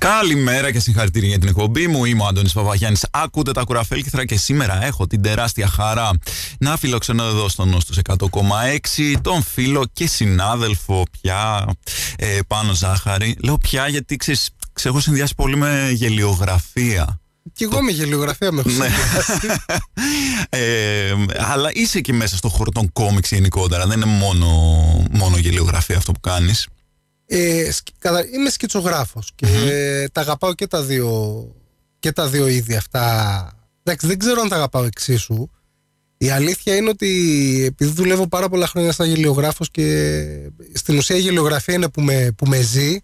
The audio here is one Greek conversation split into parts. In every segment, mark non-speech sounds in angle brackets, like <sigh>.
Καλημέρα και συγχαρητήρια για την εκπομπή μου. Είμαι ο Αντώνης Παπαγιάννης. Ακούτε τα κουραφέλκυθρα και σήμερα έχω την τεράστια χαρά να φιλοξενώ εδώ στον Νόστος 100,6 τον φίλο και συνάδελφο πια ε, πάνω ζάχαρη. Λέω πια γιατί ξέρεις, έχω συνδυάσει πολύ με γελιογραφία. Και εγώ με γελιογραφία με έχω Ναι. <laughs> ε, αλλά είσαι και μέσα στο χώρο των κόμιξ γενικότερα. Δεν είναι μόνο, μόνο γελιογραφία αυτό που κάνεις. Ε, σκ- κατα- είμαι σκητσογράφος και τα αγαπάω και τα δύο, και τα δύο είδη αυτά. Εντάξει, δεν ξέρω αν τα αγαπάω εξίσου. Η αλήθεια είναι ότι επειδή δουλεύω πάρα πολλά χρόνια σαν γελιογράφος και στην ουσία η γελιογραφία είναι που με, που με ζει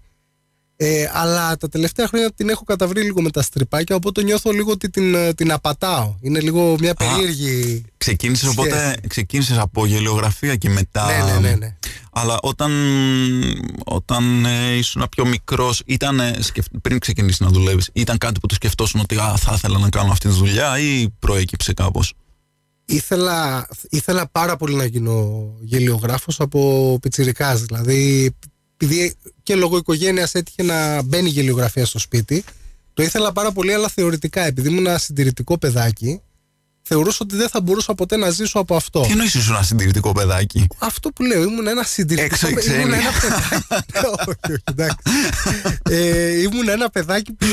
ε, αλλά τα τελευταία χρόνια την έχω καταβρει λίγο με τα στριπάκια οπότε νιώθω λίγο ότι την, ε, την απατάω. Είναι λίγο μια περίεργη... Ξεκίνησες, Σχέση. οπότε, ξεκίνησες από γελιογραφία και μετά... Ναι, ναι, ναι, ναι. Αλλά όταν, όταν ε, ήσουν πιο μικρός, ήταν, ε, σκεφ- πριν ξεκινήσεις να δουλεύεις, ήταν κάτι που το σκεφτόσουν ότι α, θα ήθελα να κάνω αυτή τη δουλειά ή προέκυψε κάπως; ήθελα, ήθελα πάρα πολύ να γίνω γελιογράφος από πιτσιρικάς δηλαδή επειδή και λόγω οικογένειας έτυχε να μπαίνει γελιογραφία στο σπίτι το ήθελα πάρα πολύ αλλά θεωρητικά επειδή ήμουν ένα συντηρητικό παιδάκι θεωρούσα ότι δεν θα μπορούσα ποτέ να ζήσω από αυτό Τι εννοείς ήσουν ένα συντηρητικό παιδάκι; αυτό που λέω, ήμουν ένα συντηρητικό Έξω οι παιδάκι. Ήμουν ξένοι. ένα παιδάκι. <laughs> όχι, όχι, εντάξει. ε, ήμουν ένα παιδάκι που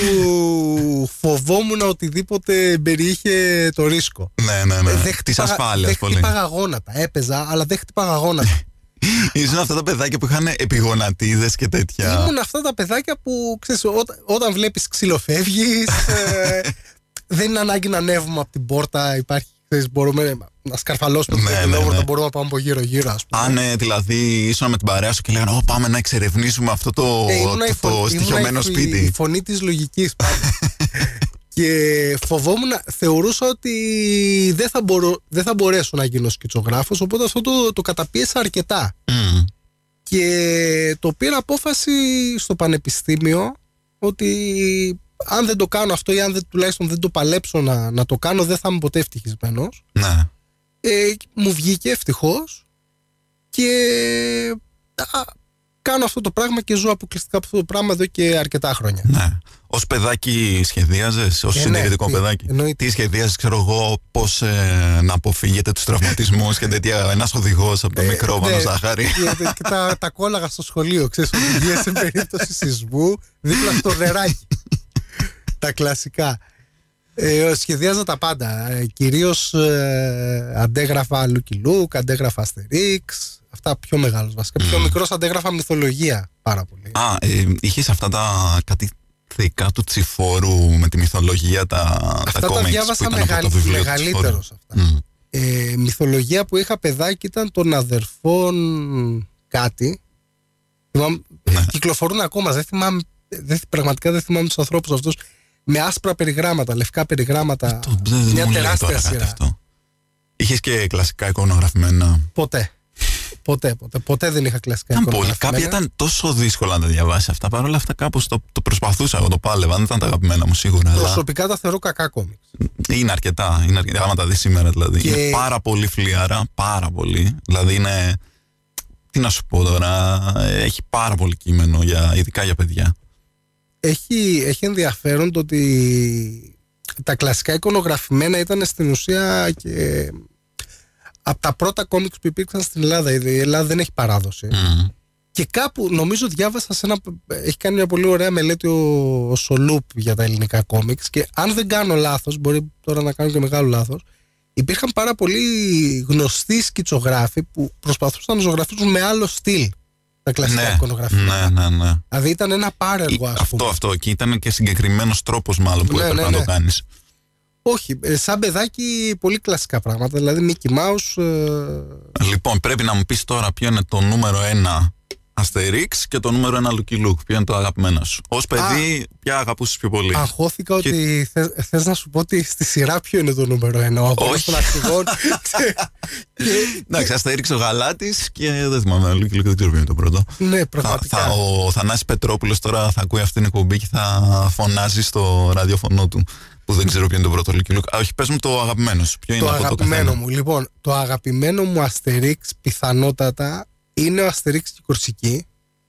φοβόμουν οτιδήποτε περιείχε το ρίσκο. Ναι, ναι, ναι. Ε, δεν Της χτύπαγα- ασφάλειας Δεν πολύ. χτύπαγα γόνατα. Έπαιζα, αλλά δεν χτύπαγα γόνατα. <laughs> Ήσουν αυτά τα παιδάκια που είχαν επιγονατίδες και τέτοια. Ήμουν αυτά τα παιδάκια που ξέρεις, όταν, όταν βλέπεις ξύλο φεύγει. <laughs> δεν είναι ανάγκη να ανέβουμε από την πόρτα. Υπάρχει, ξέρεις, μπορούμε να σκαρφαλώσουμε Ναι, την ναι, ναι, ναι. μπορούμε να πάμε από γύρω-γύρω, ας πούμε. Αν ε, δηλαδή ήσουν με την παρέα σου και λέγανε Ω, πάμε να εξερευνήσουμε αυτό το, Ε, ήμουνα η το, φων- το στοιχειωμένο ήμουνα η- σπίτι. Η φωνή της λογικής πάντα. <laughs> και φοβόμουν, θεωρούσα ότι δεν θα, μπορώ, δεν θα μπορέσω να γίνω σκητσογράφος, οπότε αυτό το, το καταπίεσα αρκετά. Μμ. Και το πήρα απόφαση στο πανεπιστήμιο ότι αν δεν το κάνω αυτό ή αν δεν, τουλάχιστον δεν το παλέψω να, να το κάνω δεν θα είμαι ποτέ ευτυχισμένος. Ναι. Ε, μου βγήκε ευτυχώς και α, κάνω αυτό το πράγμα και ζω αποκλειστικά από αυτό το πράγμα εδώ και αρκετά χρόνια. Ναι. Ω παιδάκι σχεδίαζε, ως Ε, ναι, συντηρητικό τι, παιδάκι. εννοείται. Τι σχεδίαζε, ξέρω εγώ, πώς ε, να αποφύγετε τους τραυματισμούς και τέτοια. Ένας οδηγός από το Ε, μικρό πάνω ναι. ζάχαρη. και, και τα, τα κόλλαγα στο σχολείο, ξέρεις, οδηγίες σε περίπτωση σεισμού, δίπλα στο νεράκι. Τα κλασικά. Ε, σχεδιάζα τα πάντα. Ε, κυρίως ε, αντέγραφα Lucky Luke, αντέγραφα Asterix, αυτά πιο μεγάλος βασικά. Πιο μικρός αντέγραφα μυθολογία πάρα πολύ. Α, ε, είχες αυτά τα κάτι θεϊκά του τσιφόρου με τη μυθολογία, τα, αυτά τα τα comics διάβασα που ήταν από μεγαλ, το βιβλίο του Τσιφόρου. μεγαλύτερος αυτά. Μμ. Ε, μυθολογία που είχα παιδάκι ήταν των αδερφών κάτι. Θυμάμαι, Ναι. Κυκλοφορούν ακόμα. Δεν θυμάμαι, δεν, πραγματικά δεν θυμάμαι τους ανθρώπους αυτούς. Με άσπρα περιγράμματα, λευκά περιγράμματα. Το- δεν- δεν μια μου λέει τεράστια τώρα κάτι σειρά. αυτό. Είχες και κλασικά εικονογραφημένα. Ποτέ. ποτέ, ποτέ. Ποτέ δεν είχα κλασικά Ήταν πολύ. εικονογραφημένα. Κάποια ήταν τόσο δύσκολα να τα διαβάσει αυτά. Παρ' όλα αυτά, κάπως το, το προσπαθούσα. Εγώ το πάλευα. Δεν ήταν τα αγαπημένα μου σίγουρα. Αλλά Προσωπικά τα θεωρώ κακά κόμικ. είναι αρκετά. Είναι αρκετά. Άμα τα δεις σήμερα δηλαδή. Και- Είναι πάρα πολύ φλιάρα. Πάρα πολύ. Δηλαδή είναι. Τι να σου πω τώρα. Έχει πάρα πολύ κείμενο, για, ειδικά για παιδιά. Έχει, έχει ενδιαφέρον το ότι τα κλασικά εικονογραφημένα ήταν στην ουσία και από τα πρώτα κόμικς που υπήρξαν στην Ελλάδα. Η Ελλάδα δεν έχει παράδοση. Μμ. Και κάπου νομίζω διάβασα σε ένα. Έχει κάνει μια πολύ ωραία μελέτη ο, ο Σολούπ για τα ελληνικά κόμιξ. Και αν δεν κάνω λάθος, μπορεί τώρα να κάνω και μεγάλο λάθος, υπήρχαν πάρα πολλοί γνωστοί σκητσογράφοι που προσπαθούσαν να ζωγραφίσουν με άλλο στυλ τα κλασικά Ναι, εικονογραφήματα. ναι, ναι, ναι. Δηλαδή ήταν ένα πάρεργο, ας Αυτό, πούμε. αυτό. Και ήταν και συγκεκριμένος τρόπος, μάλλον, που Ναι, έπρεπε ναι, να το ναι. κάνεις. Όχι, ε, σαν παιδάκι πολύ κλασικά πράγματα. Δηλαδή Mickey Mouse. ε, Λοιπόν, πρέπει να μου πεις τώρα ποιο είναι το νούμερο ένα Asterix και το νούμερο ένα Lucky Luke. Ποιο είναι το αγαπημένο σου. Ω παιδί, ποια αγαπούσες πιο πολύ; Αγχώθηκα ότι θες θες να σου πω ότι στη σειρά ποιο είναι το νούμερο ένα. Ο αγώνας Όχι. των αρχηγών. <laughs> Εντάξει, Asterix ο Γαλάτης και δεν θυμάμαι. Lucky Luke δεν ξέρω ποιο είναι το πρώτο. ναι, Θα, πραγματικά. θα, ο Θανάσης Πετρόπουλος τώρα θα ακούει αυτή την εκπομπή και θα φωνάζει στο ραδιοφωνό του που δεν ξέρω ποιο είναι το πρώτο Lucky Luke. Α, όχι, πες μου το αγαπημένο σου. Ποιο είναι το από το αγαπημένο καθένα; μου. Λοιπόν, το αγαπημένο μου Asterix πιθανότατα είναι ο Asterix και η Κορσική.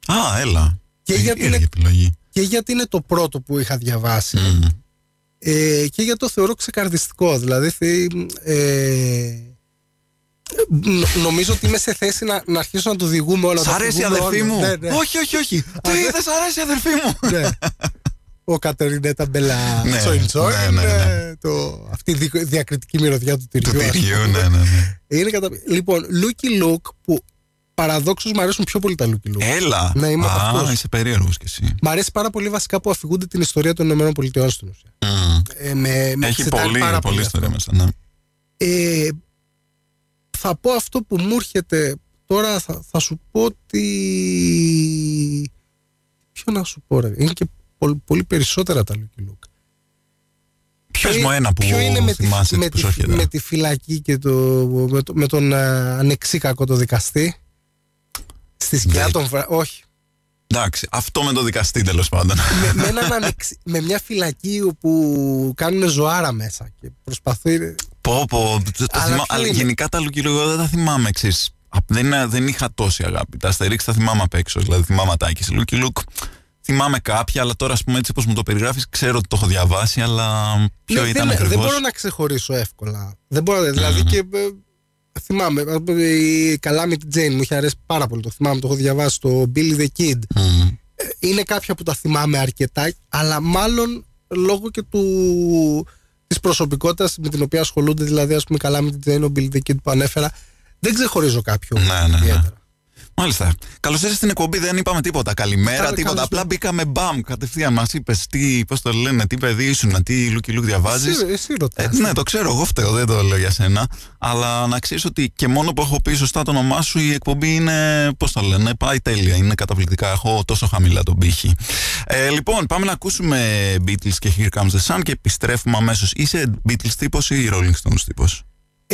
Α, έλα. Και Ε, γιατί περίεργη είναι- επιλογή. και γιατί είναι το πρώτο που είχα διαβάσει Μμμ. ε, και για το θεωρώ ξεκαρδιστικό. Δηλαδή, θε- ε, νο- νομίζω ότι είμαι σε θέση να, να αρχίσω να το διηγούμε όλα. Σ' να το αρέσει η διηγούμε αδερφή όλα. μου; Ναι, ναι. Όχι, όχι, όχι. Τι δεν σ' αρέσει η αδερφή μου. ναι. Ο Κατερινέτα Μπελά Ναι, Τσόιν Τσόιν, ναι, ναι, ναι. ε, το, αυτή η δι- διακριτική μυρωδιά του Του τυριού. ας τυριού, πούμε. ναι, ναι, ναι. Είναι κατα... Λοιπόν, Lucky Luke που παραδόξως μου αρέσουν πιο πολύ τα Lucky Luke. Έλα. Ναι, είμαι από Α, αυτούς. είσαι περίεργος κι εσύ. Μ' αρέσει πάρα πολύ βασικά που αφηγούνται την ιστορία των ΗΠΑ στην ουσία. Μμ. Ε, με, με Έχει εξητάρει πολύ, πάρα πολύ αυτό. ιστορία μέσα. Ναι. Ε, θα πω αυτό που μου έρχεται τώρα θα, θα σου πω ότι ποιο να σου πω ρε; Είναι και πολύ, πολύ περισσότερα τα Lucky Luke Πες μου ένα που ποιο είναι με τη, θυμάσαι με, που τη, σου έρχεται. με τη φυλακή και το, με, το- με τον α, ανεξίκακο το δικαστή στη σκιά Δεν- των βρα... όχι Εντάξει, αυτό με το δικαστή τέλος πάντων. με, με, έναν ανεξι- με μια φυλακή όπου κάνουν ζωάρα μέσα και προσπαθεί πω, πω. Το, το Αλλά θυμά- ποιο αλλά είναι; γενικά τα Lucky Luke εγώ δεν τα θυμάμαι εξής. Α, Δεν, δεν είχα τόση αγάπη. Τα Asterix τα θυμάμαι απ' έξω. Δηλαδή θυμάμαι ατάκες. Lucky Luke θυμάμαι κάποια, αλλά τώρα ας πούμε έτσι όπως μου το περιγράφεις ξέρω ότι το έχω διαβάσει, αλλά ποιο Ναι, ήταν δεν, ακριβώς. δεν μπορώ να ξεχωρίσω εύκολα. Δεν μπορώ, δηλαδή και ε, θυμάμαι, ας πούμε, η Calamity Jane μου είχε αρέσει πάρα πολύ. Το θυμάμαι, το έχω διαβάσει, το Billy the Kid. Μμμ. Ε, Είναι κάποια που τα θυμάμαι αρκετά, αλλά μάλλον λόγω και του, της προσωπικότητας με την οποία ασχολούνται, δηλαδή ας πούμε η Calamity Jane, ο Billy the Kid που ανέφερα, δεν ξεχωρίζω κάποιο Ναι, ναι, ναι. ιδιαίτερα. Μάλιστα. Καλώς ήρθατε στην εκπομπή, δεν είπαμε τίποτα. Καλημέρα, Καλώς τίποτα. ήρθατε. Απλά μπήκαμε μπαμ κατευθείαν. Μας είπες τι, πώς το λένε, τι παιδί ήσουν, τι λουκι λουκ διαβάζεις. Εσύ, εσύ ρωτάς. Ε, ναι, το ξέρω, εγώ φταίω, δεν το λέω για σένα. Αλλά να ξέρεις ότι και μόνο που έχω πει σωστά το όνομά σου, η εκπομπή είναι, πώς το λένε, πάει τέλεια. Είναι καταπληκτικά. Έχω τόσο χαμηλά τον πύχη. Ε, λοιπόν, πάμε να ακούσουμε Beatles και Here Comes the Sun και επιστρέφουμε αμέσως. Είσαι Beatles τύπος ή Rolling Stones τύπος;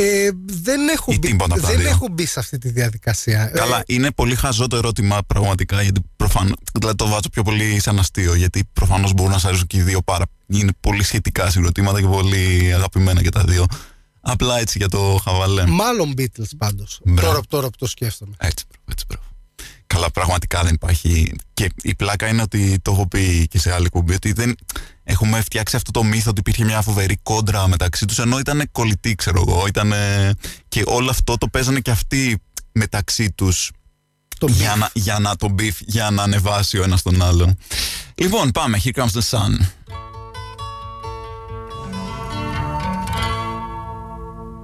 Ε, δεν, έχω Ή μπει, τίποτα από τα δεν δύο. έχω μπει σε αυτή τη διαδικασία. Ε, Καλά, είναι πολύ χαζό το ερώτημα πραγματικά, γιατί προφανώ. Δηλαδή το βάζω πιο πολύ σαν αστείο, γιατί προφανώς μπορούν να σας αρέσουν και οι δύο πάρα. Είναι πολύ σχετικά συγκροτήματα και πολύ αγαπημένα και τα δύο. Απλά έτσι για το χαβαλέ. Μάλλον Beatles πάντως. Μπράβο. Τώρα, τώρα που το σκέφτομαι. Έτσι, μπράβο, έτσι, μπράβο. Καλά, πραγματικά δεν υπάρχει. Και η πλάκα είναι ότι το έχω πει και σε άλλη κουμπί, ότι δεν έχουμε φτιάξει αυτό το μύθο ότι υπήρχε μια φοβερή κόντρα μεταξύ τους, ενώ ήταν κολλητοί, ξέρω εγώ. Ήτανε... Και όλο αυτό το παίζανε και αυτοί μεταξύ τους Το για beef. να, για να τον beef, για να ανεβάσει ο ένας τον άλλον. Λοιπόν, πάμε. Here comes the sun.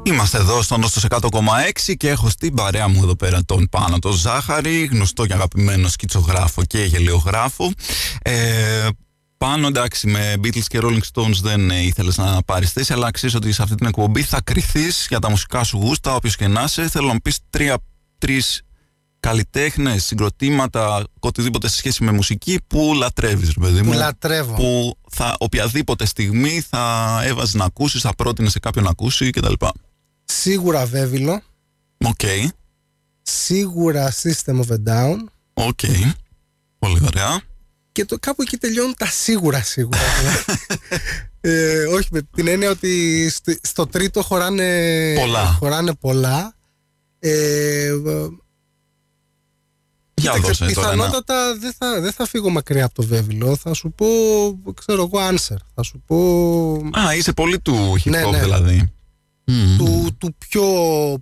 Είμαστε εδώ στον Όστος 100,6 και έχω στην παρέα μου εδώ πέρα τον Πάνο τον Ζάχαρη, γνωστό και αγαπημένο σκητσογράφο και γελιογράφο. Ε, Πάνο εντάξει με Beatles και Rolling Stones δεν ε, ήθελες να πάρεις θέση αλλά ξέρεις ότι σε αυτή την εκπομπή θα κριθείς για τα μουσικά σου γούστα όποιος και να είσαι. Θέλω να μου πεις τρία, τρεις καλλιτέχνες, συγκροτήματα, οτιδήποτε σε σχέση με μουσική που λατρεύεις ρε παιδί μου. Που λατρεύω. Που θα, οποιαδήποτε στιγμή θα έβαζες να ακούσεις, θα πρότεινες σε κάποιον να ακούσει κτλ. Σίγουρα Βέβυλο. Οκ, Σίγουρα System of a Down. οκ. Πολύ ωραία. Και το κάπου εκεί τελειώνουν τα σίγουρα σίγουρα. <laughs> ε, όχι με την έννοια ότι στο, στο τρίτο χωράνε Πολλά. Χωράνε πολλά. Ε, Για κοίταξε, δώσε τώρα ένα. πιθανότατα δεν θα, δεν θα φύγω μακριά από το Βέβηλο. Θα σου πω, ξέρω εγώ, Anser. Θα σου πω Α, είσαι πολύ του hip hop Ναι, ναι. δηλαδή. Μμμ. του, του πιο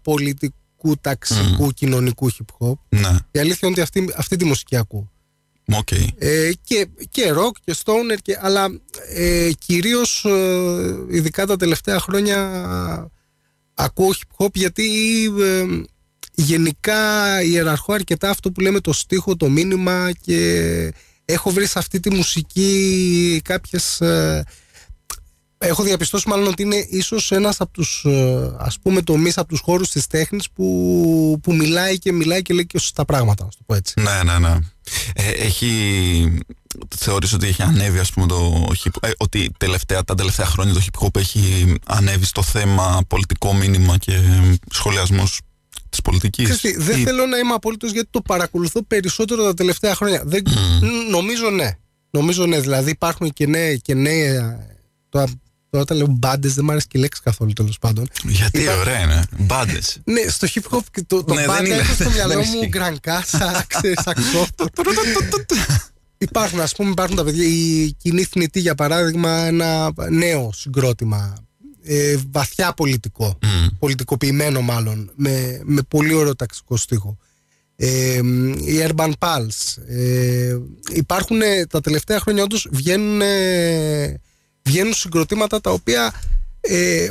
πολιτικού, ταξικού, κοινωνικού hip hop. Ναι, Η αλήθεια είναι ότι αυτή, αυτή τη μουσική ακούω. οκ. Ε, και, και rock και stoner, και, αλλά ε, κυρίως ε, ειδικά τα τελευταία χρόνια ακούω hip hop γιατί ε, γενικά ιεραρχώ αρκετά αυτό που λέμε το στίχο, το μήνυμα και έχω βρει σε αυτή τη μουσική κάποιες... ε, έχω διαπιστώσει μάλλον ότι είναι ίσως ένας από τους ε, ας πούμε τομείς από τους χώρους της τέχνης που, που μιλάει και μιλάει και λέει και σωστά πράγματα, να το πω έτσι. Ναι, ναι, ναι. Ε, έχει. Θεωρείς ότι έχει ανέβει, ας πούμε, το hip ε, ότι τελευταία, τα τελευταία χρόνια το hip hop έχει ανέβει στο θέμα πολιτικό μήνυμα και σχολιασμός της πολιτικής; Ξέρεις τι, δεν Ή- θέλω να είμαι απόλυτος γιατί το παρακολουθώ περισσότερο τα τελευταία χρόνια. Δεν, Ν- Νομίζω ναι. Νομίζω ναι. Δηλαδή υπάρχουν και νέοι. Και νέοι ε, τώρα, τώρα όταν λέω μπάντες, δεν μου αρέσει και η λέξη καθόλου τέλος πάντων. Γιατί Είπα- ωραία είναι. Μπάντες. Ναι, στο hip hop και το, το Ναι, δεν μπάντα είναι. έχω στο <laughs> Δεν μυαλό ισχύει. μου γκρανκάσα, <laughs> ξέρεις, αξό. Υπάρχουν, ας πούμε, υπάρχουν τα παιδιά. Η κοινή θνητή, για παράδειγμα, ένα νέο συγκρότημα. Ε, βαθιά πολιτικό. Πολιτικοποιημένο, μάλλον. Με, με πολύ ωραίο ταξικό στίχο. Ε, οι Urban Pulse. Ε, υπάρχουν ε, τα τελευταία χρόνια όντως βγαίνουν, ε, βγαίνουν συγκροτήματα τα οποία ε,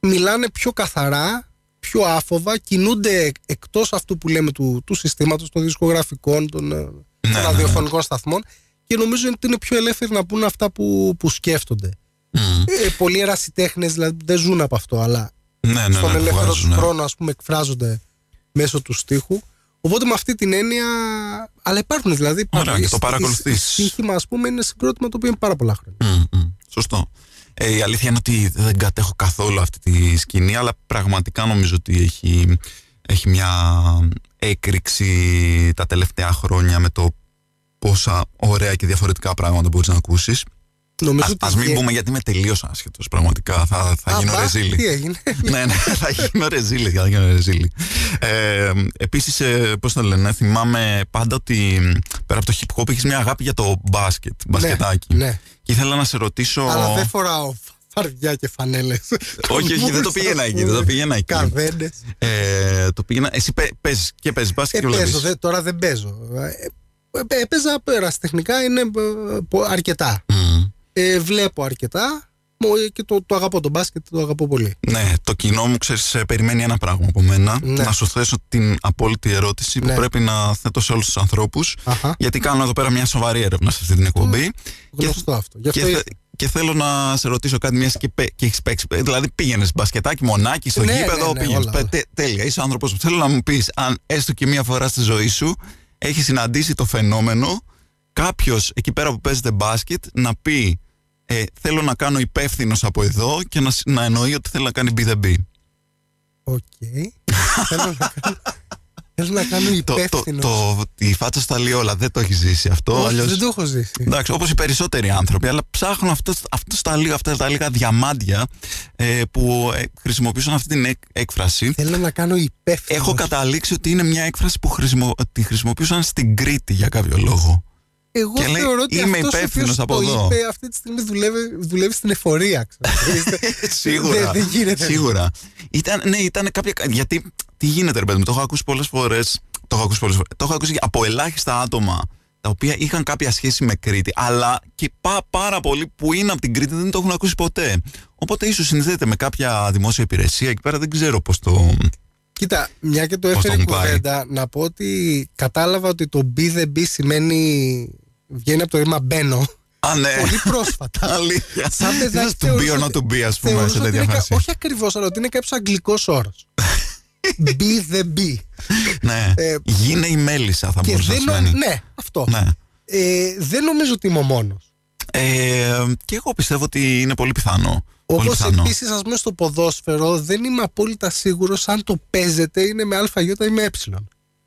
μιλάνε πιο καθαρά, πιο άφοβα, κινούνται εκτός αυτού που λέμε του, του συστήματος των δισκογραφικών, των, ναι, των ναι, ραδιοφωνικών ναι. σταθμών και νομίζω ότι είναι πιο ελεύθεροι να πούνε αυτά που, που σκέφτονται. Mm. Ε, πολλοί ερασιτέχνες δηλαδή δεν ζουν από αυτό, αλλά ναι, ναι, στον ελεύθερο του χρόνο ας πούμε εκφράζονται μέσω του στίχου. Οπότε με αυτή την έννοια. Αλλά υπάρχουν δηλαδή. Ωραία, και το παρακολουθείς. Στίχημα, ας πούμε, είναι συγκρότημα το οποίο είναι πάρα πολλά χρόνια. Mm, mm, σωστό. Ε, η αλήθεια είναι ότι δεν κατέχω καθόλου αυτή τη σκηνή, αλλά πραγματικά νομίζω ότι έχει, έχει μια έκρηξη τα τελευταία χρόνια με το πόσα ωραία και διαφορετικά πράγματα μπορείς να ακούσεις. Νομίζω ας, ας μην πούμε γιατί είμαι τελείως άσχετος. Πραγματικά θα, θα γίνω ρεζίλη. Τι έγινε; <laughs> ναι, ναι, θα γίνω ρεζίλη. Θα γίνω ρεζίλη. Ε, Επίσης, ε, πώς το λένε, θυμάμαι πάντα ότι πέρα από το hip hop έχεις μια αγάπη για το μπάσκετ. Μπασκετάκι. Ναι, ναι. Και ήθελα να σε ρωτήσω. Αλλά δεν φοράω φαρδιά και φανέλες. όχι, όχι, δεν το πήγαινα εκεί. Δεν το πήγαινα εκεί. Καρδένες. Ε, το πήγαινα. Εσύ παίζει και παίζει μπάσκετ ε, και παίζω, τώρα δεν παίζω. Ε, ε έπαιζα τεχνικά είναι αρκετά. Mm ε, βλέπω αρκετά. Και το, το αγαπώ το μπάσκετ, το αγαπώ πολύ. Ναι, το κοινό μου ξέρεις ε, περιμένει ένα πράγμα από μένα. Ναι. Να σου θέσω την απόλυτη ερώτηση Που ναι. πρέπει να θέτω σε όλους τους ανθρώπους Γιατί κάνω εδώ πέρα μια σοβαρή έρευνα σε αυτή την εκπομπή. Γνωστό και, αυτό. Και, και, θέλω να σε ρωτήσω κάτι μιας και, και έχεις παίξει Δηλαδή πήγαινες μπασκετάκι, μονάκι, στο ναι, γήπεδο ναι, ναι, Τέλεια, είσαι άνθρωπος. Που θέλω να μου πεις Αν έστω και μια φορά στη ζωή σου Έχεις συναντήσει το φαινόμενο Κάποιος εκεί πέρα που παίζεται μπάσκετ να πει ε, θέλω να κάνω υπεύθυνος από εδώ και να, να εννοεί ότι θέλω να κάνει be the bee. Οκ. <laughs> θέλω να κάνω... Θέλω να κάνω υπεύθυνο. Το, το, τη φάτσα στα όλα δεν το έχει ζήσει αυτό. Όχι, αλλιώς... δεν το έχω ζήσει. Εντάξει, όπως οι περισσότεροι άνθρωποι, αλλά ψάχνω αυτό, αυτό τα λίγα, αυτά τα λίγα διαμάντια ε, που ε, χρησιμοποιούσαν αυτή την έκφραση. Θέλω να κάνω υπεύθυνος. Έχω καταλήξει ότι είναι μια έκφραση που χρησιμο, τη χρησιμοποιούσαν στην Κρήτη για κάποιο λόγο. Εγώ και θεωρώ ότι είμαι υπεύθυνος από το εδώ. Είπε, αυτή τη στιγμή δουλεύει, δουλεύει στην εφορία. <laughs> σίγουρα. Δεν, δεν γίνεται. Σίγουρα. Ήταν, ναι, ήταν κάποια. Γιατί τι γίνεται, ρε παιδί μου, το έχω ακούσει πολλές φορές. Το έχω ακούσει, πολλές φορές, το έχω ακούσει από ελάχιστα άτομα τα οποία είχαν κάποια σχέση με Κρήτη, αλλά και πά, πάρα πολλοί που είναι από την Κρήτη δεν το έχουν ακούσει ποτέ. Οπότε ίσως συνδέεται με κάποια δημόσια υπηρεσία εκεί πέρα, δεν ξέρω πώς το. Κοίτα, μια και το έφερε η κουβέντα, να πω ότι κατάλαβα ότι το be the be σημαίνει βγαίνει από το ρήμα μπαίνω. Α, ναι. Πολύ πρόσφατα. <laughs> Αλήθεια. Σαν παιδάκι. To be or not to be, ας πούμε, σε τέτοια φάση. Όχι ακριβώς, αλλά ότι είναι κάποιος αγγλικός όρος. <laughs> be the be. Ναι. Ε, Γίνε η μέλισσα, θα μπορούσε να σημαίνει. Ναι, αυτό. Ναι. Ε, δεν νομίζω ότι είμαι ο μόνος. Ε, και εγώ πιστεύω ότι είναι πολύ πιθανό. Όπως επίσης, ας πούμε, στο ποδόσφαιρο δεν είμαι απόλυτα σίγουρος αν το παίζετε είναι με ΑΙ ή με Ε.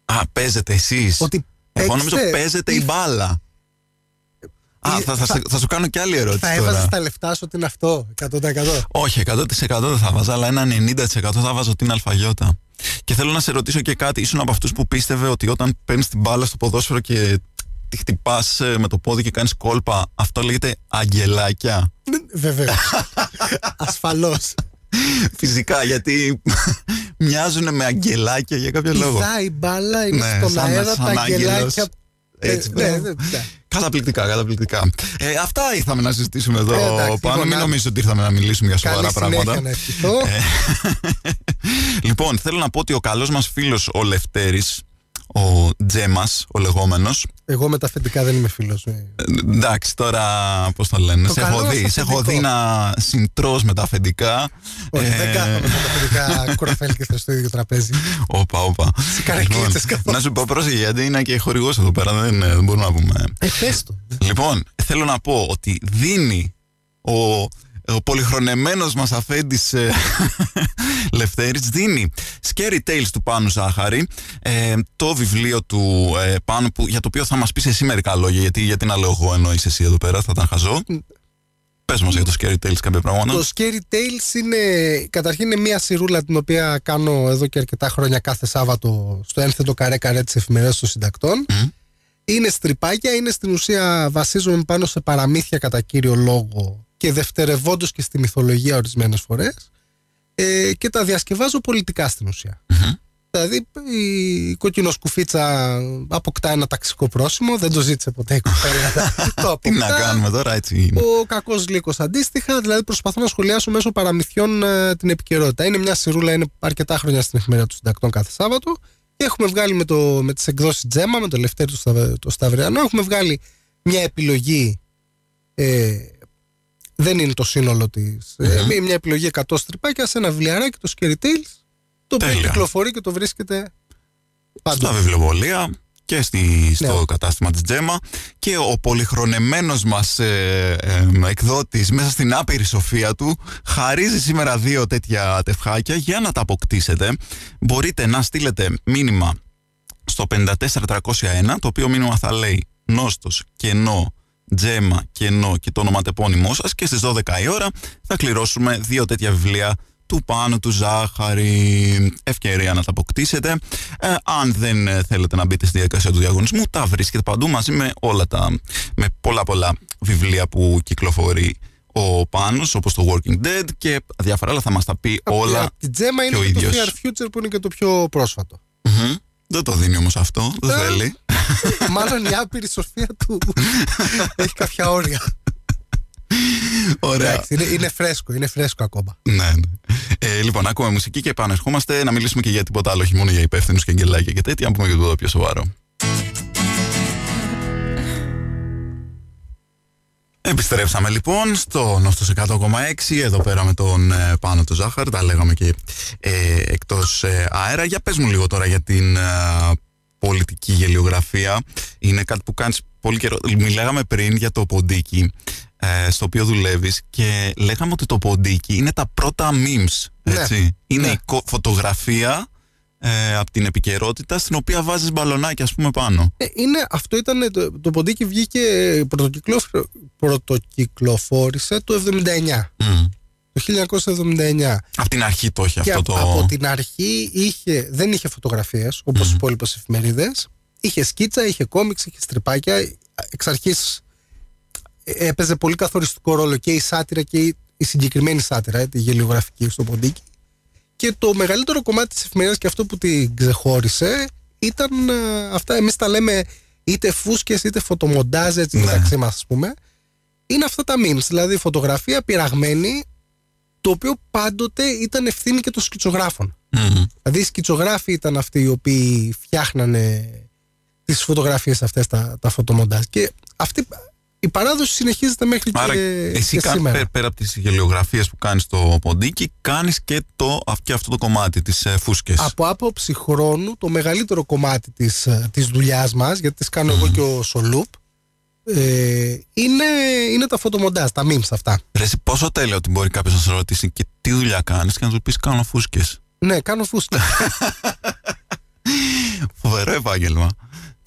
Α, παίζετε εσείς. Ότι εγώ νομίζω παίζεται η μπάλα. Α, θα, θα, θα, θα, σου κάνω και άλλη ερώτηση. Θα έβαζες τα λεφτά σου ότι είναι αυτό, 100%. Όχι, 100% δεν θα βάζα, αλλά ένα 90% θα βάζω ότι είναι αλφαγιώτα. Και θέλω να σε ρωτήσω και κάτι. Ήσουν από αυτούς που πίστευε ότι όταν παίρνεις την μπάλα στο ποδόσφαιρο και τη χτυπάς ε, με το πόδι και κάνεις κόλπα, αυτό λέγεται αγγελάκια; Βεβαίως. <laughs> Ασφαλώς. Φυσικά, γιατί <laughs> μοιάζουν με αγγελάκια για κάποιο λόγο. Πηδάει η μπάλα, είναι ναι, στον αέρα, τα αγγελάκια. Έτσι, ναι, ναι, ναι, Καταπληκτικά, καταπληκτικά. Ε, αυτά ήρθαμε να συζητήσουμε εδώ ε, πάνω. Μην νομίζετε ότι ήρθαμε να μιλήσουμε για σοβαρά πράγματα. Να ε, <laughs> λοιπόν, θέλω να πω ότι ο καλός μας φίλος ο Λευτέρης ο Τζέμας, ο λεγόμενος. Εγώ με τα αφεντικά δεν είμαι φίλος. Ε. Εντάξει, τώρα πώς το λένε. Το σε έχω δει, σε έχω δει να συντρώ με τα αφεντικά. Όχι, ε... δεν κάθομαι με τα αφεντικά <laughs> κουραφέλκε στο ίδιο τραπέζι. Όπα, όπα. Σε καρακίτσε λοιπόν, καθόλου. Να σου πω πρόσεχε, γιατί είναι και χορηγός εδώ πέρα. Δεν, δεν μπορούμε να πούμε. Ε, το. Λοιπόν, θέλω να πω ότι δίνει ο ο πολυχρονεμένος μας αφέντης ε, <laughs> Λευτέρης δίνει Scary Tales του Πάνου Ζάχαρη ε, το βιβλίο του ε, Πάνου που, για το οποίο θα μας πεις εσύ μερικά λόγια γιατί, γιατί να λέω εγώ ενώ είσαι εσύ εδώ πέρα θα ήταν χαζό Πες μας για το Scary Tales κάποια πράγματα. Το Scary Tales είναι καταρχήν είναι μια σιρούλα την οποία κάνω εδώ και αρκετά χρόνια κάθε Σάββατο στο ένθετο καρέ καρέ της εφημερίδας των συντακτών. Είναι στριπάκια, είναι στην ουσία βασίζομαι πάνω σε παραμύθια κατά κύριο λόγο και δευτερευόντως και στη μυθολογία ορισμένες φορές ε, και τα διασκευάζω πολιτικά στην ουσια Δηλαδή η κοκκινοσκουφίτσα αποκτά ένα ταξικό πρόσημο, δεν το ζήτησε ποτέ η κοπέλα. <laughs> το Τι να κάνουμε τώρα, έτσι είναι. Ο κακός λύκος αντίστοιχα, δηλαδή προσπαθώ να σχολιάσω μέσω παραμυθιών ε, την επικαιρότητα. Είναι μια σιρούλα, είναι αρκετά χρόνια στην εφημερίδα του συντακτών κάθε Σάββατο. Και έχουμε βγάλει με, το, με τις εκδόσεις Τζέμα, με το Λευτέρη του το Σταυριανό, έχουμε βγάλει μια επιλογή. Ε, δεν είναι το σύνολο της. Ε, μια επιλογή 100 στριπάκια σε ένα βιβλιαράκι, το Scary Tales το οποίο κυκλοφορεί και το βρίσκεται παντού. Στα βιβλιοβολία και στη, στο ναι. κατάστημα της Τζέμα και ο πολυχρονεμένος μας ε, ε, εκδότης μέσα στην άπειρη σοφία του χαρίζει σήμερα δύο τέτοια τευχάκια για να τα αποκτήσετε μπορείτε να στείλετε μήνυμα στο 54301 το οποίο μήνυμα θα λέει νόστος, κενό, τζέμα, κενό και το ονοματεπώνυμό σας και στις 12 η ώρα θα κληρώσουμε δύο τέτοια βιβλία του πάνω του ζάχαρη. Ευκαιρία να τα αποκτήσετε. Ε, αν δεν ε, θέλετε να μπείτε στη διαδικασία του διαγωνισμού, τα βρίσκετε παντού μαζί με όλα τα. με πολλά πολλά βιβλία που κυκλοφορεί ο Πάνος όπως το Working Dead και διάφορα άλλα θα μας τα πει όλα από την Τζέμα είναι και, το Fear Future που είναι και το πιο προσφατο Δεν το δίνει όμως αυτό, δεν ε, θέλει. <laughs> Μάλλον η άπειρη σοφία του <laughs> έχει κάποια όρια. Ωραία. είναι, είναι, φρέσκο, είναι φρέσκο ακόμα. Ναι, ναι. Ε, λοιπόν, ακούμε μουσική και επανερχόμαστε να μιλήσουμε και για τίποτα άλλο, όχι μόνο για υπεύθυνους και αγγελάκια και τέτοια, να πούμε για το πιο σοβαρό. Επιστρέψαμε λοιπόν στο Νόστος 100,6 εδώ πέρα με τον ε, Πάνο του Ζάχαρ, τα λέγαμε και ε, εκτός ε, αέρα. Για πες μου λίγο τώρα για την ε, πολιτική γελιογραφία. Είναι κάτι που κάνεις πολύ καιρό. Μιλάγαμε πριν για το ποντίκι ε, στο οποίο δουλεύεις και λέγαμε ότι το ποντίκι είναι τα πρώτα memes, ναι. έτσι. Είναι ναι. η φωτογραφία ε, από την επικαιρότητα στην οποία βάζεις μπαλονάκι ας πούμε πάνω. Ε, είναι, αυτό ήταν, το, το ποντίκι βγήκε, πρωτοκυκλο, πρωτοκυκλοφόρησε το 79. Mm. Το 1979. Από την αρχή το είχε αυτό το... Από την αρχή είχε, δεν είχε φωτογραφίες όπως mm. οι υπόλοιπες εφημερίδες. Είχε σκίτσα, είχε κόμιξ, είχε στριπάκια. Εξ αρχής έπαιζε πολύ καθοριστικό ρόλο και η σάτυρα και η, συγκεκριμένη σάτυρα, τη γελιογραφική στο ποντίκι. Και το μεγαλύτερο κομμάτι της εφημερίδας και αυτό που την ξεχώρισε ήταν ε, αυτά. Εμείς τα λέμε είτε φούσκες είτε φωτομοντάζ, έτσι ναι. μεταξύ μας, ας πούμε. Είναι αυτά τα memes, δηλαδή φωτογραφία πειραγμένη, το οποίο πάντοτε ήταν ευθύνη και των σκητσογράφων. Mm-hmm. Δηλαδή οι σκητσογράφοι ήταν αυτοί οι οποίοι φτιάχνανε τις φωτογραφίες αυτές, τα, τα φωτομοντάζ. Και αυτοί η παράδοση συνεχίζεται μέχρι Άρα, και, εσύ και σήμερα. Πέρα, πέρα από τις γελιογραφίες που κάνεις στο ποντίκι, κάνεις και, το, και αυτό το κομμάτι, τις ε, φούσκες. Από άποψη χρόνου, το μεγαλύτερο κομμάτι της, ε, της δουλειάς μας, γιατί τις κάνω εγώ και ο Σολούπ, ε, είναι, είναι τα φωτομοντάζ, τα memes αυτά. Ρε, πόσο τέλειο ότι μπορεί κάποιος να σε ρωτήσει και τι δουλειά κάνεις και να του πεις κάνω φούσκες. Ναι, κάνω φούσκες. <laughs> Φοβερό επάγγελμα.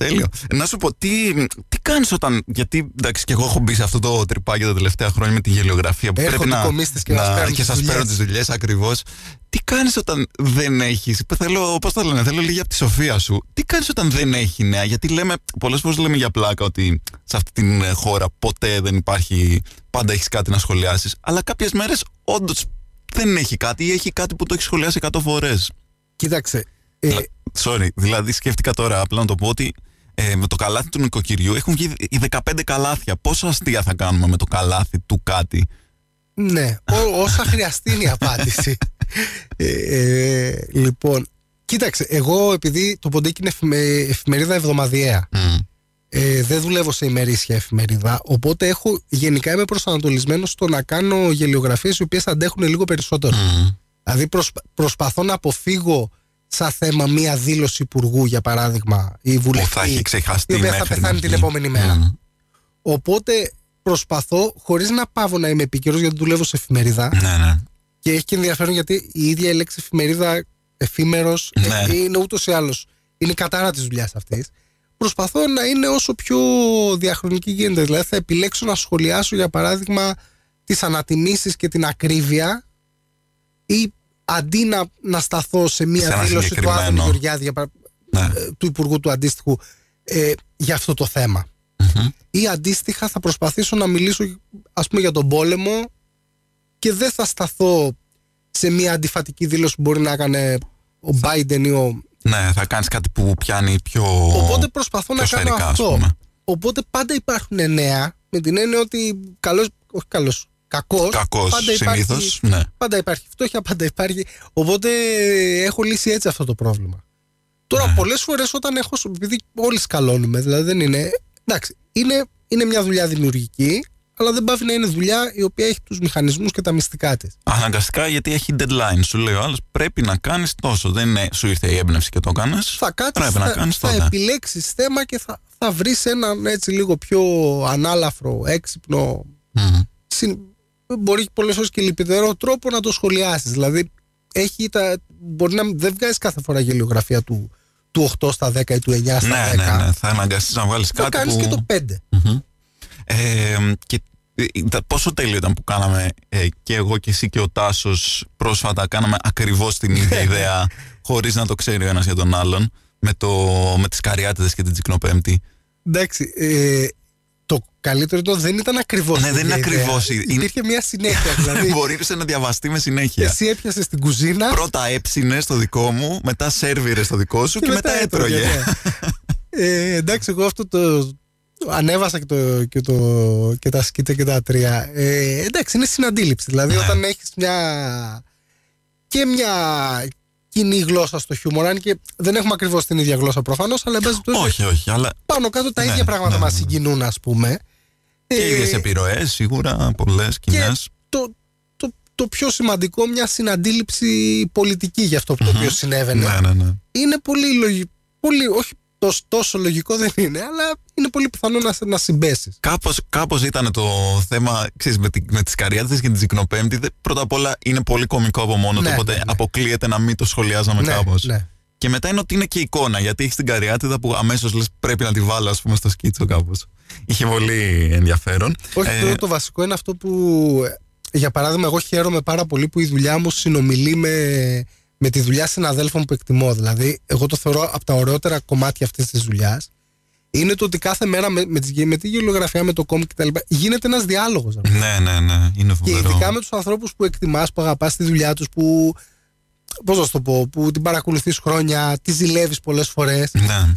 Τέλειο. Να σου πω, τι, τι κάνεις όταν. Γιατί εντάξει, και εγώ έχω μπει σε αυτό το τρυπάκι τα τελευταία χρόνια με τη γελιογραφία που πρέπει να. Και, να, και σας παίρνω τις δουλειές ακριβώς. Τι κάνεις όταν δεν έχεις. Θέλω, πώς το λένε, θέλω λίγη από τη σοφία σου. Τι κάνεις όταν δεν έχει νέα. Γιατί λέμε, πολλές φορές λέμε για πλάκα ότι σε αυτή την χώρα ποτέ δεν υπάρχει. Πάντα έχεις κάτι να σχολιάσεις. Αλλά κάποιες μέρες όντως δεν έχει κάτι ή έχει κάτι που το έχεις σχολιάσει 100 φορές. Κοίταξε. Ε, Sorry, δηλαδή σκέφτηκα τώρα απλά να το πω ότι ε, με το καλάθι του νοικοκυριού έχουν βγει οι 15 καλάθια. Πόσα αστεία θα κάνουμε με το καλάθι του κάτι; Ναι, ό, όσα χρειαστεί είναι η απάντηση. Ε, ε, λοιπόν, κοίταξε, εγώ επειδή το ποντίκι είναι εφημερίδα εβδομαδιαία, ε, δεν δουλεύω σε ημερήσια εφημερίδα, οπότε έχω, γενικά είμαι προσανατολισμένος στο να κάνω γελιογραφίες οι οποίες αντέχουν λίγο περισσότερο. Δηλαδή προσπαθώ να αποφύγω σαν θέμα μία δήλωση υπουργού, για παράδειγμα, η βουλευτή. Που θα έχει ξεχαστεί. Η οποία θα πεθάνει την επόμενη μέρα. Οπότε προσπαθώ, χωρίς να πάω να είμαι επίκαιρο, γιατί δουλεύω σε εφημερίδα. Ναι, ναι. Και έχει και ενδιαφέρον γιατί η ίδια η λέξη εφημερίδα, εφήμερος, ναι. είναι ούτως ή άλλως. Είναι κατάρα της δουλειάς αυτής. Προσπαθώ να είναι όσο πιο διαχρονική γίνεται. Δηλαδή, θα επιλέξω να σχολιάσω, για παράδειγμα, τις ανατιμήσεις και την ακρίβεια ή αντί να, να σταθώ σε μία δήλωση του Άδωνη Γεωργιάδη, ναι. Ε, του Υπουργού του αντίστοιχου, ε, για αυτό το θεμα Ή αντίστοιχα θα προσπαθήσω να μιλήσω ας πούμε για τον πόλεμο και δεν θα σταθώ σε μια αντιφατική δήλωση που μπορεί να έκανε ο Biden ή ο... Ναι, θα κάνεις κάτι που πιάνει πιο Οπότε προσπαθώ να κάνω αυτό. Οπότε πάντα υπάρχουν νέα με την έννοια ότι καλός, όχι καλός, κακός, κακός πάντα συνήθως, ναι. πάντα υπάρχει φτώχεια, πάντα υπάρχει. Οπότε έχω λύσει έτσι αυτό το πρόβλημα. Τώρα, ναι. πολλές φορές όταν έχω. Επειδή όλοι σκαλώνουμε, δηλαδή δεν είναι. Εντάξει, είναι, είναι μια δουλειά δημιουργική, αλλά δεν πάβει να είναι δουλειά η οποία έχει τους μηχανισμούς και τα μυστικά της. Αναγκαστικά γιατί έχει deadline. Σου λέει ο άλλος πρέπει να κάνεις τόσο. Δεν είναι, σου ήρθε η έμπνευση και το έκανες. Θα κάτσεις, θα, θα επιλέξεις θέμα και θα, θα βρεις έναν έτσι λίγο πιο ανάλαφρο, έξυπνο. Συν, μπορείς πολλές φορές και λυπητερό τρόπο να το σχολιάσεις. Δηλαδή, έχει τα, μπορεί να δεν βγάζεις κάθε φορά γελιογραφία του, του 8 στα 10 ή του 9 στα 10. Ναι, ναι, ναι. Θα αναγκαστείς να βάλεις κάτι. Θα κάνει και το 5. Ε, και ε, πόσο τέλειο ήταν που κάναμε ε, και εγώ και εσύ και ο Τάσος πρόσφατα κάναμε ακριβώς την ίδια <laughs> ιδέα χωρίς να το ξέρει ο ένας για τον άλλον με, το, με τις καριάτιδες και την τσικνοπέμπτη. Εντάξει, ε, το καλύτερο το δεν ήταν ακριβώς. Ναι, δεν είναι ακριβώς. Υπήρχε μια συνέχεια. Δηλαδή. <laughs> Μπορούσε να διαβαστεί με συνέχεια. Εσύ έπιασες στην κουζίνα. Πρώτα έψινε στο δικό μου, μετά σερβίρε στο δικό σου και, και μετά, έτρωγε. Ναι. ε, εντάξει, εγώ αυτό το, ανέβασα και, το, και, το, και τα σκίτσα και τα τρία. Ε, εντάξει, είναι συναντήληψη. Δηλαδή, ναι. όταν έχεις μια. και μια κοινή γλώσσα στο χιούμορ, αν και δεν έχουμε ακριβώς την ίδια γλώσσα προφανώς, αλλά εν Όχι, όχι. Αλλά... Πάνω κάτω τα ναι, ίδια πράγματα ναι, μας συγκινούν, ας πούμε. Και ε, ίδιες επιρροές, σίγουρα, πολλές κοινές. Το, το, το πιο σημαντικό, μια συναντήληψη πολιτική για αυτό που το οποίο συνέβαινε. Ναι, ναι, ναι. Είναι πολύ λογικό. Πολύ, όχι τόσο, τόσο λογικό δεν είναι, αλλά είναι πολύ πιθανό να, να συμπέσεις. Κάπως, κάπως ήταν το θέμα, ξέρεις, με, τη, με τις καριάτες και την Ζυκνοπέμπτη, πρώτα απ' όλα είναι πολύ κωμικό από μόνο ναι, του, οπότε ναι, ναι. αποκλείεται να μην το σχολιάζαμε ναι, κάπως. Ναι. Και μετά είναι ότι είναι και εικόνα, γιατί έχεις την καριάτιδα που αμέσως λες πρέπει να τη βάλω, ας πούμε, στο σκίτσο κάπως. Είχε πολύ ενδιαφέρον. Όχι, ε, το βασικό είναι αυτό που. Για παράδειγμα, εγώ χαίρομαι πάρα πολύ που η δουλειά μου συνομιλεί με με τη δουλειά συναδέλφων που εκτιμώ. Δηλαδή, εγώ το θεωρώ από τα ωραιότερα κομμάτια αυτής της δουλειάς είναι το ότι κάθε μέρα με, με, τη, με τη γεωγραφία, με το κόμμα κτλ. γίνεται ένας διάλογος. Ναι, ναι, ναι. Είναι φοβερό. Και ειδικά με τους ανθρώπους που εκτιμάς, που αγαπάς τη δουλειά τους, που. Πώς να το πω, που την παρακολουθείς χρόνια, τη ζηλεύεις πολλές φορές. Ναι.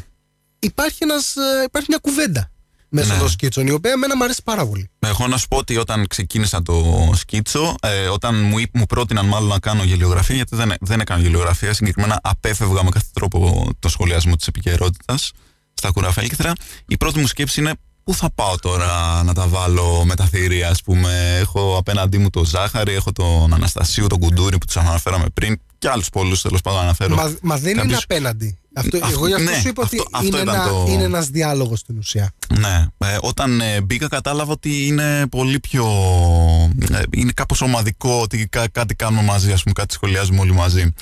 Υπάρχει, ένας, ε, υπάρχει μια κουβέντα μέσα ναι. στο σκίτσο, η οποία εμένα μου αρέσει πάρα πολύ. Εγώ να σου πω ότι όταν ξεκίνησα το σκίτσο, ε, όταν μου, μου πρότειναν μάλλον να κάνω γελιογραφία, γιατί δεν, δεν έκανα γελιογραφία, συγκεκριμένα απέφευγα με κάθε τρόπο το σχολιασμό της επικαιρότητας στα κουραφέλκυθρα, η πρώτη μου σκέψη είναι Πού θα πάω τώρα να τα βάλω με τα θηρία, ας πούμε. Έχω απέναντί μου το Ζάχαρη, έχω τον Αναστασίου, τον Κουντούρη που τους αναφέραμε πριν και άλλους πολλούς τέλος πάντων αναφέρω. Μα, μα δεν είναι απέναντι. Αυτό, εγώ γι' αυτό ναι, σου είπα ότι είναι, ένα, το... είναι ένας διάλογος στην ουσία. Ναι, ε, όταν ε, μπήκα κατάλαβα ότι είναι πολύ πιο... Ε, είναι κάπως ομαδικό ότι κά, κάτι κάνουμε μαζί, ας πούμε, κάτι σχολιάζουμε όλοι μαζί.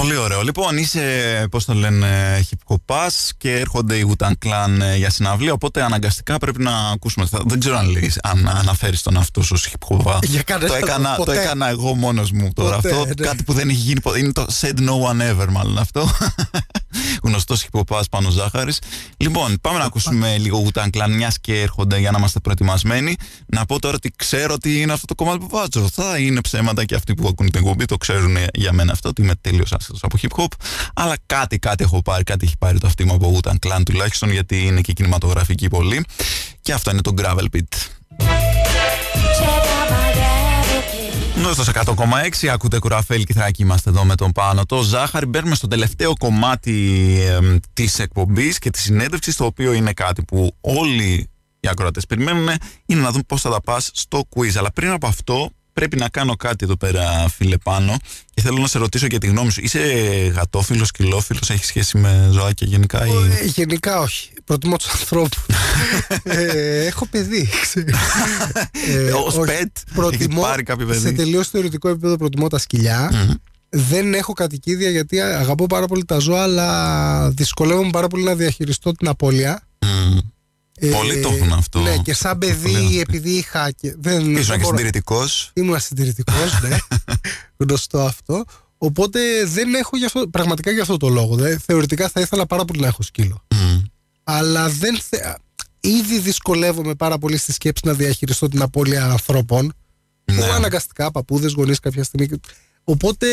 Πολύ ωραίο. Λοιπόν, είσαι, πώς το λένε, hip hop και έρχονται οι Wutan Clan ε, για συναυλία. Οπότε αναγκαστικά πρέπει να ακούσουμε. Δεν ξέρω αν, λέει, αν αναφέρεις τον αυτό ως hip hop. Για το, έκανα, το έκανα εγώ μόνος μου τώρα αυτό. Ναι. Κάτι που δεν έχει γίνει ποτέ. Είναι το said no one ever, μάλλον αυτό. <laughs> Γνωστός hip hop πάνω ζάχαρης. Λοιπόν, πάμε να ακούσουμε λίγο Wutan Clan, μιας και έρχονται για να είμαστε προετοιμασμένοι. Να πω τώρα ότι ξέρω ότι είναι αυτό το κομμάτι που βάζω. Θα είναι ψέματα και αυτοί που ακούν την εκπομπή το ξέρουν για μένα αυτό, ότι είμαι τέλειο από hip hop. Αλλά κάτι, κάτι έχω πάρει, κάτι έχει πάρει το αυτήμα από Wu Clan τουλάχιστον, γιατί είναι και κινηματογραφική πολύ. Και αυτό είναι το Gravel Pit. Νόστο 100,6 ακούτε κουραφέλ και θα είμαστε εδώ με τον Πάνο το Ζάχαρη μπαίνουμε στο τελευταίο κομμάτι ε, της εκπομπής και της συνέντευξης το οποίο είναι κάτι που όλοι οι ακροατές περιμένουν είναι να δούμε πώς θα τα πας στο quiz αλλά πριν από αυτό πρέπει να κάνω κάτι εδώ πέρα, φίλε πάνω, και θέλω να σε ρωτήσω για τη γνώμη σου. Είσαι γατόφιλος, κυλόφιλο, έχεις σχέση με ζωάκια γενικά, ή... Ε, γενικά όχι. Προτιμώ τους ανθρώπους. <laughs> ε, έχω παιδί. <laughs> ε, Ω πετ, προτιμώ, πάρει κάποιο παιδί; Σε τελείως θεωρητικό επίπεδο προτιμώ τα σκυλιά. Δεν έχω κατοικίδια γιατί αγαπώ πάρα πολύ τα ζώα, αλλά δυσκολεύομαι πάρα πολύ να διαχειριστώ την απώλεια. Ε, Πολλοί το έχουν αυτό. Ναι, και σαν παιδί, επειδή είχα. Και δεν, Ήσουν και συντηρητικός. Ήμουν συντηρητικός, ναι. <laughs> Γνωστό αυτό. Οπότε δεν έχω για αυτό, πραγματικά για αυτό το λόγο. Δε, θεωρητικά θα ήθελα πάρα πολύ να έχω σκύλο. Αλλά δεν θε... ήδη δυσκολεύομαι πάρα πολύ στη σκέψη να διαχειριστώ την απώλεια ανθρώπων. Ναι. Που αναγκαστικά παππούδες, γονείς κάποια στιγμή. Οπότε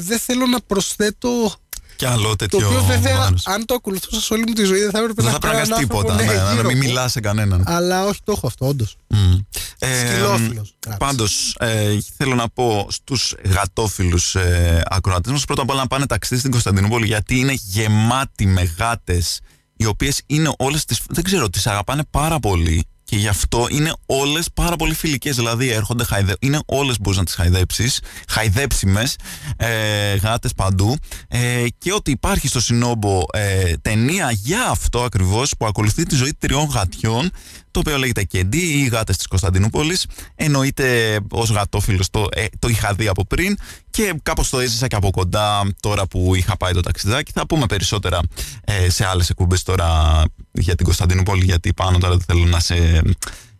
δεν θέλω να προσθέτω. Κι άλλο Το τέτοιο. οποίο βέβαια, βάρος. αν το ακολουθούσα σε όλη μου τη ζωή, δεν θα έπρεπε Δεν να θα κάνω πράγμα έναν τίποτα. άνθρωπο, Ναι, ναι, να γύρω μην μου. μιλάς σε κανέναν. Αλλά όχι, το έχω αυτό, όντως. Μμ. Ε, Σκυλόφιλος, γράψε. Πάντως, ε, θέλω να πω στους γατόφιλους ε, ακροατές μας πρώτα απ' όλα να πάνε ταξίδι στην Κωνσταντινούπολη γιατί είναι γεμάτοι με γάτες οι οποίες είναι όλες τις. Δεν ξέρω, τις αγαπάνε πάρα πολύ και γι' αυτό είναι όλες πάρα πολύ φιλικές. Δηλαδή έρχονται χαϊδε... Είναι όλες μπορείς να τις χαϊδέψεις. Χαϊδέψιμες ε, γάτες παντού. Ε, και ότι υπάρχει στο Συνόμπο ε, ταινία για αυτό ακριβώς που ακολουθεί τη ζωή τριών γατιών το οποίο λέγεται Κεντή ή οι γάτες της Κωνσταντινούπολης. Εννοείται ως γατόφιλος το, ε, το είχα δει από πριν και κάπως το έζησα και από κοντά τώρα που είχα πάει το ταξιδάκι. Θα πούμε περισσότερα ε, σε άλλες εκπομπές τώρα για την Κωνσταντινούπολη, γιατί πάνω τώρα δεν θέλω να σε.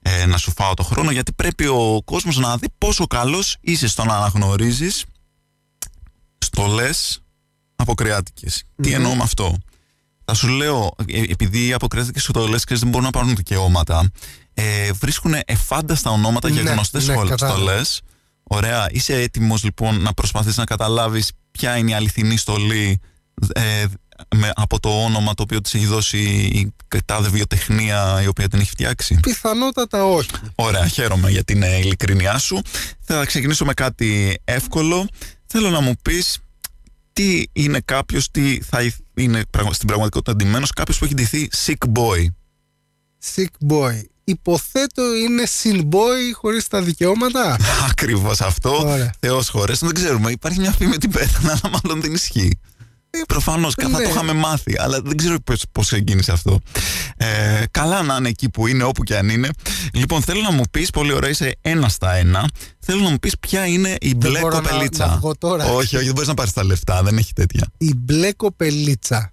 ε, να σου φάω το χρόνο γιατί πρέπει ο κόσμος να δει πόσο καλός είσαι στο να αναγνωρίζεις στολές αποκριάτικες. Τι εννοώ με αυτό; Θα σου λέω, ε, επειδή οι αποκριάτικες στολές ξέρεις, δεν μπορούν να πάρουν δικαιώματα, ε, βρίσκουν εφάνταστα ονόματα για Ναι, γνωστές ναι, σχολ- κατάλαβα. στολές. Ωραία. Είσαι έτοιμος λοιπόν να προσπαθείς να καταλάβεις ποια είναι η αληθινή στολή ε, με, από το όνομα το οποίο της έχει δώσει η τάδε βιοτεχνία η οποία την έχει φτιάξει; Πιθανότατα όχι. Ωραία, χαίρομαι για την ε, ειλικρίνειά σου. Θα ξεκινήσω με κάτι εύκολο. Θέλω να μου πεις τι είναι κάποιος, τι θα ήθ- είναι πραγμα- στην πραγματικότητα αντιμένος, κάποιος που έχει ντυθεί sick boy; Sick boy. Υποθέτω είναι sin boy χωρίς τα δικαιώματα. <laughs> Ακριβώς αυτό. Ωραία. Θεός χωρές. Δεν ξέρουμε. Υπάρχει μια φήμη ότι πέθανε, αλλά μάλλον δεν ισχύει. Προφανώς, θα ναι. το είχαμε μάθει, αλλά δεν ξέρω πώς ξεκίνησε αυτό. Ε, καλά να είναι εκεί που είναι, όπου και αν είναι. Λοιπόν, θέλω να μου πεις, πολύ ωραία, είσαι ένα στα ένα. Θέλω να μου πεις ποια είναι η μπλε μπορώ να- κοπελίτσα. να βγω τώρα. Όχι, όχι, δεν μπορείς να πάρεις τα λεφτά, δεν έχει τέτοια. Η μπλε κοπελίτσα.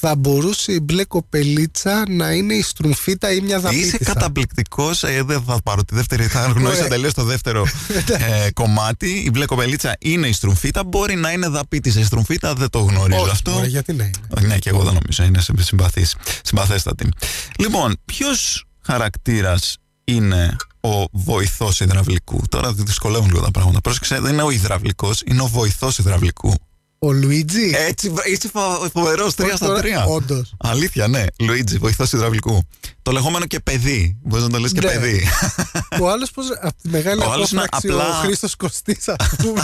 Θα μπορούσε η μπλε κοπελίτσα να είναι η στρουμφίτα ή μια δαπίτισσα. Είσαι καταπληκτικός. Ε, δεν θα πάρω τη δεύτερη, θα γνωρίσω Ωραία. τελείως το δεύτερο <laughs> ε, κομμάτι. Η μπλε κοπελίτσα είναι η στρουμφίτα. Μπορεί να είναι δαπίτησα η στρουμφίτα, δεν το γνωρίζω Όχι, αυτό. μωρέ, γιατί να είναι. Όχι, Ναι, και εγώ δεν νομίζω. Είναι συμπαθής, συμπαθέστατη. Λοιπόν, ποιος χαρακτήρας είναι ο βοηθός υδραυλικού; Τώρα δυσκολεύουν λίγο τα πράγματα. Πρόσεξε, δεν είναι ο υδραυλικός, είναι ο βοηθός υδραυλικού. Ο Λουίτζι. Έτσι, είσαι φοβερός, τρία στα τρία. Όντως. Αλήθεια, ναι. Λουίτζι, βοηθός υδραυλικού. Το λεγόμενο και παιδί. Μπορείς να το λες και Ναι. παιδί. <laughs> Ο άλλος πώ. Από τη μεγάλη Ο άλλος είναι απόφραξη απλά- ο Χρήστος Κωστής, ας πούμε.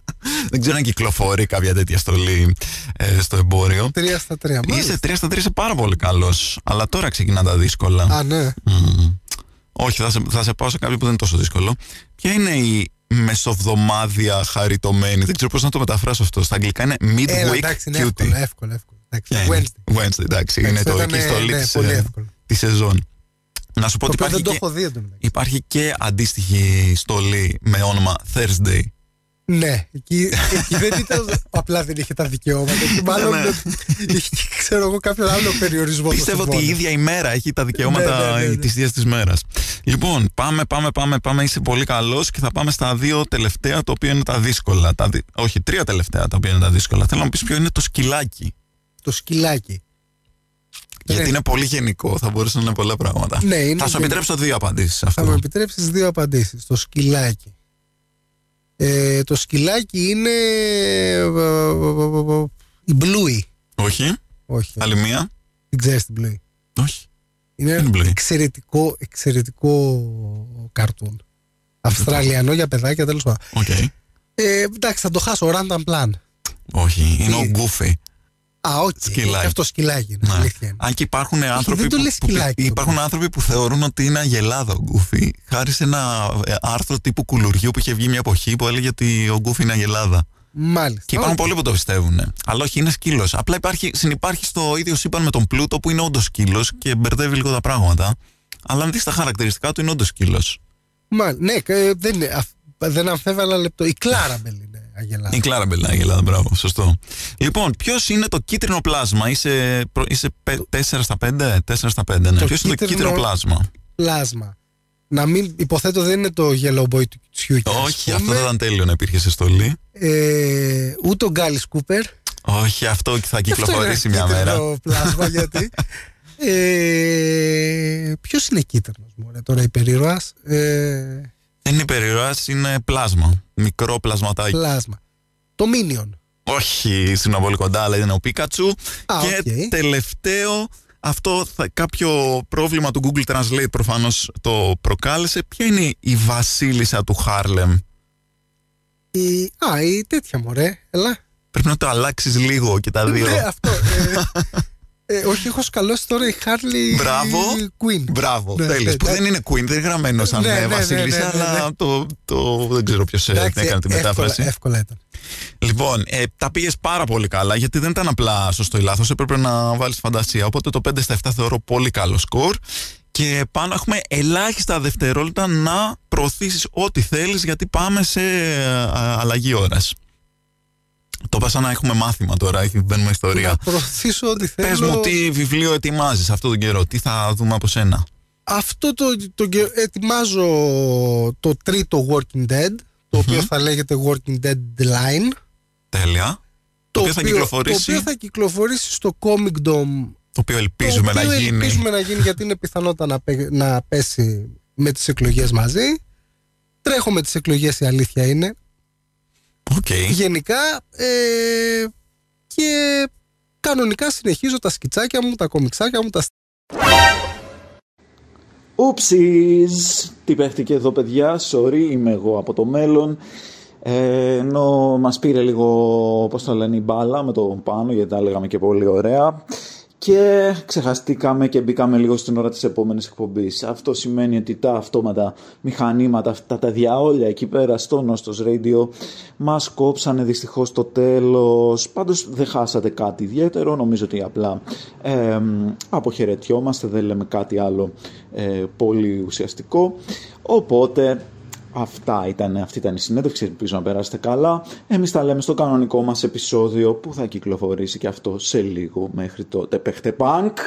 <laughs> δεν ξέρω αν κυκλοφορεί κάποια τέτοια στολή ε, στο εμπόριο. Τρία στα τρία. Είσαι Μάλιστα. τρία στα τρία, είσαι πάρα πολύ καλός. Αλλά τώρα ξεκινά τα δύσκολα. Α, ναι. Μμμ. Όχι, θα σε, θα σε πάω σε κάποιο που δεν είναι τόσο δύσκολο. Ποια είναι η μεσοβδομάδια χαριτωμένη, δεν ξέρω πώς να το μεταφράσω αυτό. Στα αγγλικά είναι Έλα, midweek εντάξει, είναι cutie. εύκολο, εύκολο, εύκολο. Εντάξει, Ποια είναι; Wednesday. Wednesday, εντάξει, είναι Εντάξει, το ήταν, εκεί στολή ναι, της, πολύ ε, εύκολο. τη σεζόν. Να σου πω Το ότι οποίο υπάρχει δεν το και, έχω δει εντωμεταξύ. υπάρχει και αντίστοιχη στολή με όνομα Thursday. Ναι, εκεί, εκεί δεν ήταν. Απλά δεν είχε τα δικαιώματα. Και μάλλον Ναι, ναι. είχε, ξέρω εγώ, κάποιο άλλο περιορισμό. στο Πιστεύω ότι η συμβόλαιο. ίδια ημέρα έχει τα δικαιώματα Ναι, ναι, ναι, ναι. της ίδια της μέρας. Λοιπόν, πάμε, πάμε, πάμε, πάμε. Είσαι πολύ καλός και θα πάμε στα δύο τελευταία, τα οποία είναι τα δύσκολα. Τα δι- Όχι, τρία τελευταία, τα οποία είναι τα δύσκολα. Θέλω να μου πεις ποιο είναι το σκυλάκι. Το σκυλάκι. Γιατί Ναι. είναι πολύ γενικό, θα μπορούσε να είναι πολλά πράγματα. Ναι, είναι θα σου γενικό. επιτρέψω δύο απαντήσεις σε Θα μου αυτό. επιτρέψεις δύο απαντήσεις. Το σκυλάκι. Ε, το σκυλάκι είναι. ε, Η Bluey. Όχι. Όχι. Άλλη μία. Δεν ξέρεις την Bluey; Όχι. Είναι Είναι Bluey; εξαιρετικό, εξαιρετικό καρτούν. Αυστραλιανό για παιδάκια τέλος πάντων. Οκ. Ε, εντάξει, θα το χάσω. Random plan. Όχι. Είναι Τι; ο Γκούφι. Α, όχι. Σκυλάκι. Και αυτό σκυλάκι είναι. Ναι. Αλήθεια είναι. Αν και υπάρχουν άνθρωποι, δεν το που, λες που- σκυλάκι το υπάρχουν άνθρωποι που θεωρούν ότι είναι αγελάδα ο Γκούφι. Χάρη σε ένα ε, άρθρο τύπου κουλουριού που είχε βγει μια εποχή που έλεγε ότι ο Γκούφι είναι αγελάδα. Μάλιστα. Και υπάρχουν Οκ. πολλοί που το πιστεύουν. Αλλά όχι, είναι σκύλος. Απλά υπάρχει, συνυπάρχει στο ίδιο σύμπαν με τον Πλούτο που είναι όντως σκύλος και μπερδεύει λίγο τα πράγματα. Αλλά αν δεις τα χαρακτηριστικά του, είναι όντως σκύλος. Μάλ- ναι, ε, δεν, είναι, αφ- δεν αμφέβαλα λεπτό. Η Κλάραμπελ είναι αγελάδα. Η Κλάραμπελ, αγελάδα, μπράβο, σωστό. Λοιπόν, ποιος είναι το κίτρινο πλάσμα, είσαι, προ- είσαι 4 στα 5, 4 στα 5, ναι. Το Ποιος είναι το κίτρινο- κίτρινο πλάσμα; Πλάσμα. Να μην υποθέτω δεν είναι το Yellow Boy του Τσιούκης. Όχι, αυτό δεν ήταν τέλειο να υπήρχε σε στολή. Ε, ούτε ο Γκάλι Κούπερ. Όχι, αυτό θα κυκλοφορήσει μια μέρα. Το πλάσμα γιατί. Ε, Ποιος είναι κίτρινος, Μωρέ, τώρα υπερήρωα. Ε, Δεν είναι υπερηρώα, είναι πλάσμα. Μικρό πλασματάκι. πλάσμα. Το Minion. Όχι, είναι πολύ κοντά, αλλά είναι ο Πίκατσου. Α, και οκ. τελευταίο, αυτό θα, κάποιο πρόβλημα του Google Translate προφανώς το προκάλεσε. Ποια είναι η βασίλισσα του Χάρλεμ; Η, α, η τέτοια μωρέ. Έλα. Πρέπει να το αλλάξεις λίγο και τα δύο. Ναι, αυτό. Ε, <laughs> ε, όχι, έχω σκαλώσει τώρα η Harley Μπράβο. Queen. Μπράβο, Ναι, τέλειος. ναι, Που δεν είναι Queen, δεν είναι γραμμένο σαν Ναι, ε, ναι, ναι, βασίλισσα, ναι, ναι, ναι. αλλά το, το, δεν ξέρω ποιος ε, Εντάξει, έκανε τη εύκολα, μετάφραση. εύκολα ήταν. Λοιπόν, ε, τα πήγες πάρα πολύ καλά γιατί δεν ήταν απλά σωστό ή λάθος. Έπρεπε να βάλεις φαντασία. Οπότε το 5 στα 7 θεωρώ πολύ καλό σκορ. Και πάνω έχουμε ελάχιστα δευτερόλεπτα να προωθήσεις ό,τι θέλεις γιατί πάμε σε ε, α, αλλαγή ώρας. Το είπα σαν να έχουμε μάθημα τώρα, έχει- μπαίνουμε ιστορία. Να προωθήσω ό,τι θέλω. Πε μου, τι βιβλίο ετοιμάζεις αυτόν τον καιρό, τι θα δούμε από σένα. Αυτό το, το, και- ετοιμάζω το τρίτο Working Dead, το οποίο θα λέγεται Working Dead Line. Τέλεια. Το, οποίο θα κυκλοφορήσει. Το οποίο θα κυκλοφορήσει στο Comic Dome. Το οποίο ελπίζουμε το οποίο να γίνει. Ελπίζουμε να γίνει γιατί είναι πιθανότητα να, πε- να πέσει με τις εκλογές μαζί. Τρέχω με τις εκλογές η αλήθεια είναι. Οκ. Γενικά ε, και κανονικά συνεχίζω τα σκιτσάκια μου, τα κομιξάκια μου, τα Oopsies! Τι παίχτηκε εδώ παιδιά, sorry, είμαι εγώ από το μέλλον. Ε, ενώ μας πήρε λίγο, πώς το λένε, η μπάλα με το Πάνο, γιατί τα λέγαμε και πολύ ωραία. Και ξεχαστήκαμε και μπήκαμε λίγο στην ώρα της επόμενης εκπομπής. Αυτό σημαίνει ότι τα αυτόματα μηχανήματα, αυτά τα διαόλια εκεί πέρα στο Νόστος Radio μας κόψανε δυστυχώς το τέλος. Πάντως δεν χάσατε κάτι ιδιαίτερο, νομίζω ότι απλά ε, αποχαιρετιόμαστε, δεν λέμε κάτι άλλο ε, πολύ ουσιαστικό. Οπότε Αυτά ήταν, αυτή ήταν η συνέντευξη, ελπίζω να περάσετε καλά. Εμείς τα λέμε στο κανονικό μας επεισόδιο που θα κυκλοφορήσει και αυτό σε λίγο. Μέχρι τότε, παίχτε πανκ!